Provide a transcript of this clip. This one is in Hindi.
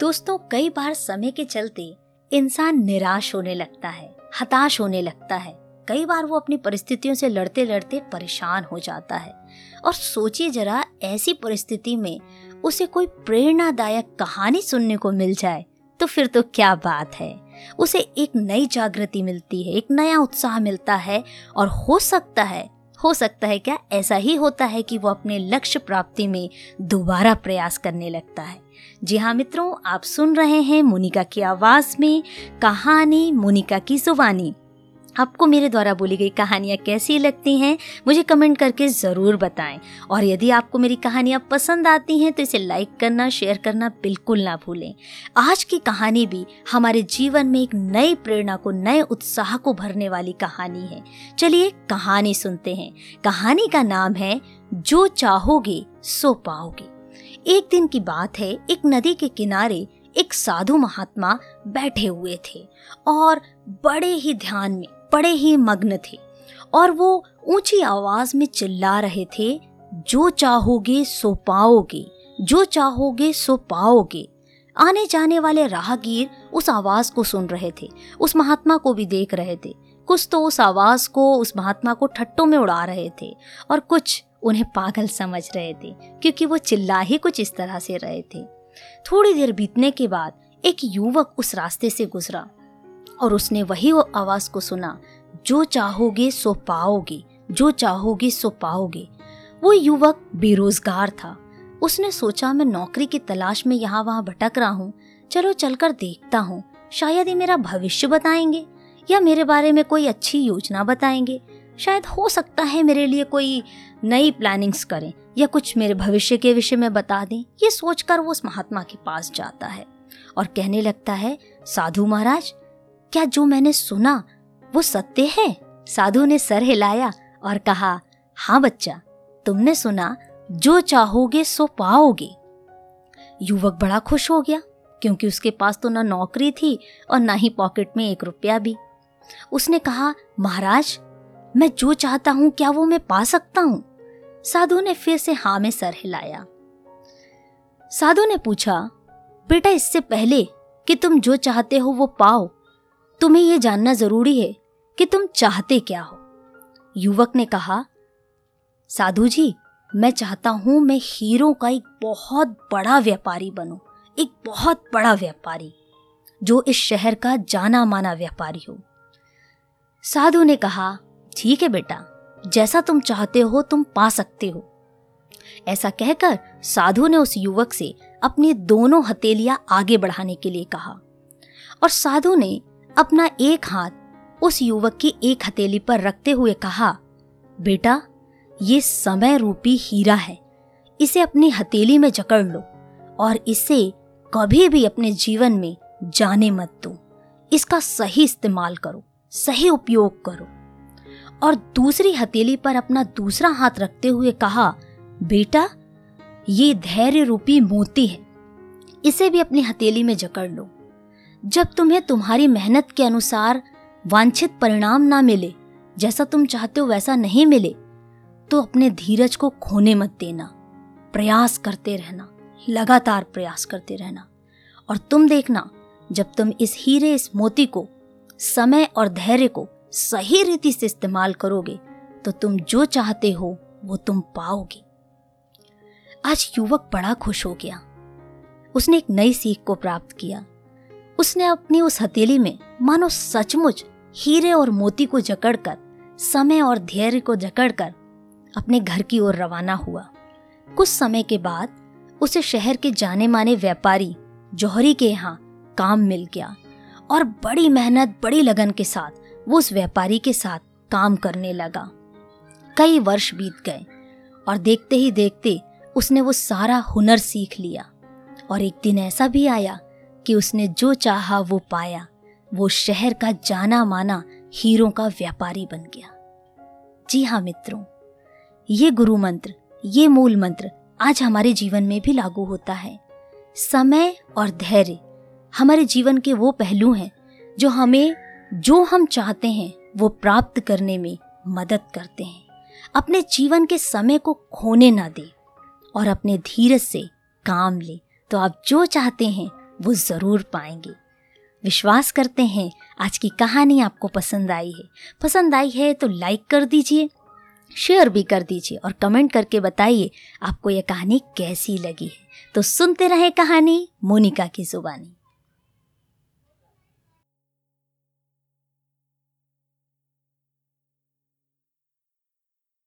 दोस्तों, कई बार समय के चलते इंसान निराश होने लगता है, हताश होने लगता है। कई बार वो अपनी परिस्थितियों से लड़ते लड़ते परेशान हो जाता है। और सोचिए जरा, ऐसी परिस्थिति में उसे कोई प्रेरणादायक कहानी सुनने को मिल जाए तो फिर तो क्या बात है। उसे एक नई जागृति मिलती है, एक नया उत्साह मिलता है और हो सकता है हो सकता है क्या ऐसा ही होता है कि वो अपने लक्ष्य प्राप्ति में दोबारा प्रयास करने लगता है? जी हाँ मित्रों, आप सुन रहे हैं मोनिका की आवाज़ में कहानी, मोनिका की जुबानी। आपको मेरे द्वारा बोली गई कहानियाँ कैसी लगती हैं, मुझे कमेंट करके ज़रूर बताएँ। और यदि आपको मेरी कहानियाँ पसंद आती हैं तो इसे लाइक करना शेयर करना बिल्कुल ना भूलें। आज की कहानी भी हमारे जीवन में एक नई प्रेरणा को, नए उत्साह को भरने वाली कहानी है। चलिए कहानी सुनते हैं। कहानी का नाम है, जो चाहोगे, सो पाओगे। एक दिन की बात है, एक नदी के किनारे एक साधु महात्मा बैठे हुए थे, और बड़े ही ध्यान में बड़े ही मग्न थे और वो ऊँची आवाज़ में चिल्ला रहे थे, जो चाहोगे सो पाओगे, जो चाहोगे सो पाओगे। आने जाने वाले राहगीर उस आवाज़ को सुन रहे थे, उस महात्मा को भी देख रहे थे। कुछ तो उस आवाज़ को, उस महात्मा को ठट्टों में उड़ा रहे थे और कुछ उन्हें पागल समझ रहे थे, क्योंकि वो चिल्ला ही कुछ इस तरह से रहे थे। थोड़ी देर बीतने के बाद एक युवक उस रास्ते से गुजरा। और उसने वही आवाज़ को सुना, जो चाहोगे सो पाओगे, जो चाहोगे सो पाओगे। वो युवक बेरोजगार था। उसने सोचा, मैं नौकरी की तलाश में यहाँ वहाँ भटक रहा हूँ। चलो चलकर देखता हूँ। शायद ये मेरा भविष्य बताएँगे या मेरे बारे में कोई अच्छी योजना बताएँगे। शायद हो सकता है मेरे लिए कोई नई प्लानिंग्स करें या कुछ मेरे भविष्य के विषय में बता दें। ये सोचकर वो उस महात्मा के पास जाता है और कहने लगता है, साधु महाराज क्या जो मैंने सुना, वो सत्य है? साधु ने सर हिलाया और कहा हाँ बच्चा, तुमने सुना, जो चाहोगे सो पाओगे। युवक बड़ा खुश हो गया, क्योंकि उसके पास तो ना नौकरी थी और ना ही पॉकेट में एक रुपया भी। उसने कहा, महाराज, मैं जो चाहता हूँ, क्या वो मैं पा सकता हूँ? साधु ने फिर से हाँ में सर हिलाया। साधु ने पूछा, बेटा, इससे पहले कि तुम जो चाहते हो वो पाओ तुम्हें यह जानना ज़रूरी है कि तुम चाहते क्या हो। युवक ने कहा, साधु जी, मैं चाहता हूँ मैं हीरो का एक बहुत बड़ा व्यापारी बनूं, एक बहुत बड़ा व्यापारी, जो इस शहर का जाना माना व्यापारी हो। साधु ने कहा, ठीक है बेटा, जैसा तुम चाहते हो तुम पा सकते हो। ऐसा कहकर साधु ने उस युवक से अपनी दोनों हथेलियाँ आगे बढ़ाने के लिए कहा। और साधु ने अपना एक हाथ उस युवक की एक हथेली पर रखते हुए कहा, बेटा, ये समय रूपी हीरा है। इसे अपनी हथेली में जकड़ लो और इसे कभी भी अपने जीवन में जाने मत दो। इसका सही इस्तेमाल करो, सही उपयोग करो। और दूसरी हथेली पर अपना दूसरा हाथ रखते हुए कहा, बेटा, ये धैर्य रूपी मोती है। इसे भी अपनी हथेली में जकड़ लो। जब तुम्हें तुम्हारी मेहनत के अनुसार वांछित परिणाम ना मिले, जैसा तुम चाहते हो वैसा नहीं मिले तो अपने धीरज को खोने मत देना। प्रयास करते रहना, लगातार प्रयास करते रहना। और तुम देखना, जब तुम इस हीरे, इस मोती को, समय और धैर्य को सही रीति से इस्तेमाल करोगे तो तुम जो चाहते हो, वो तुम पाओगे। आज युवक बड़ा खुश हो गया। उसने एक नई सीख को प्राप्त किया। उसने अपनी उस हथेली में मानो सचमुच हीरे और मोती को जकड़कर, समय और धैर्य को जकड़कर अपने घर की ओर रवाना हुआ। कुछ समय के बाद उसे शहर के जाने माने व्यापारी जौहरी के यहाँ काम मिल गया और बड़ी मेहनत, बड़ी लगन के साथ वो उस व्यापारी के साथ काम करने लगा। कई वर्ष बीत गए और देखते ही देखते उसने वो सारा हुनर सीख लिया और एक दिन ऐसा भी आया कि उसने जो चाहा वो पाया। वो शहर का जाना माना हीरो का व्यापारी बन गया। जी हाँ मित्रों, ये गुरु मंत्र, ये मूल मंत्र आज हमारे जीवन में भी लागू होता है। समय और धैर्य हमारे जीवन के वो पहलू हैं जो हमें, जो हम चाहते हैं, वो प्राप्त करने में मदद करते हैं। अपने जीवन के समय को खोने ना दे और अपने धीरज से काम ले। तो आप जो चाहते हैं वो ज़रूर पाएँगे। विश्वास करते हैं, आज की कहानी आपको पसंद आई है। पसंद आई है तो लाइक कर दीजिए शेयर भी कर दीजिए और कमेंट करके बताइए आपको यह कहानी कैसी लगी है। तो सुनते रहे कहानी मोनिका की जुबानी।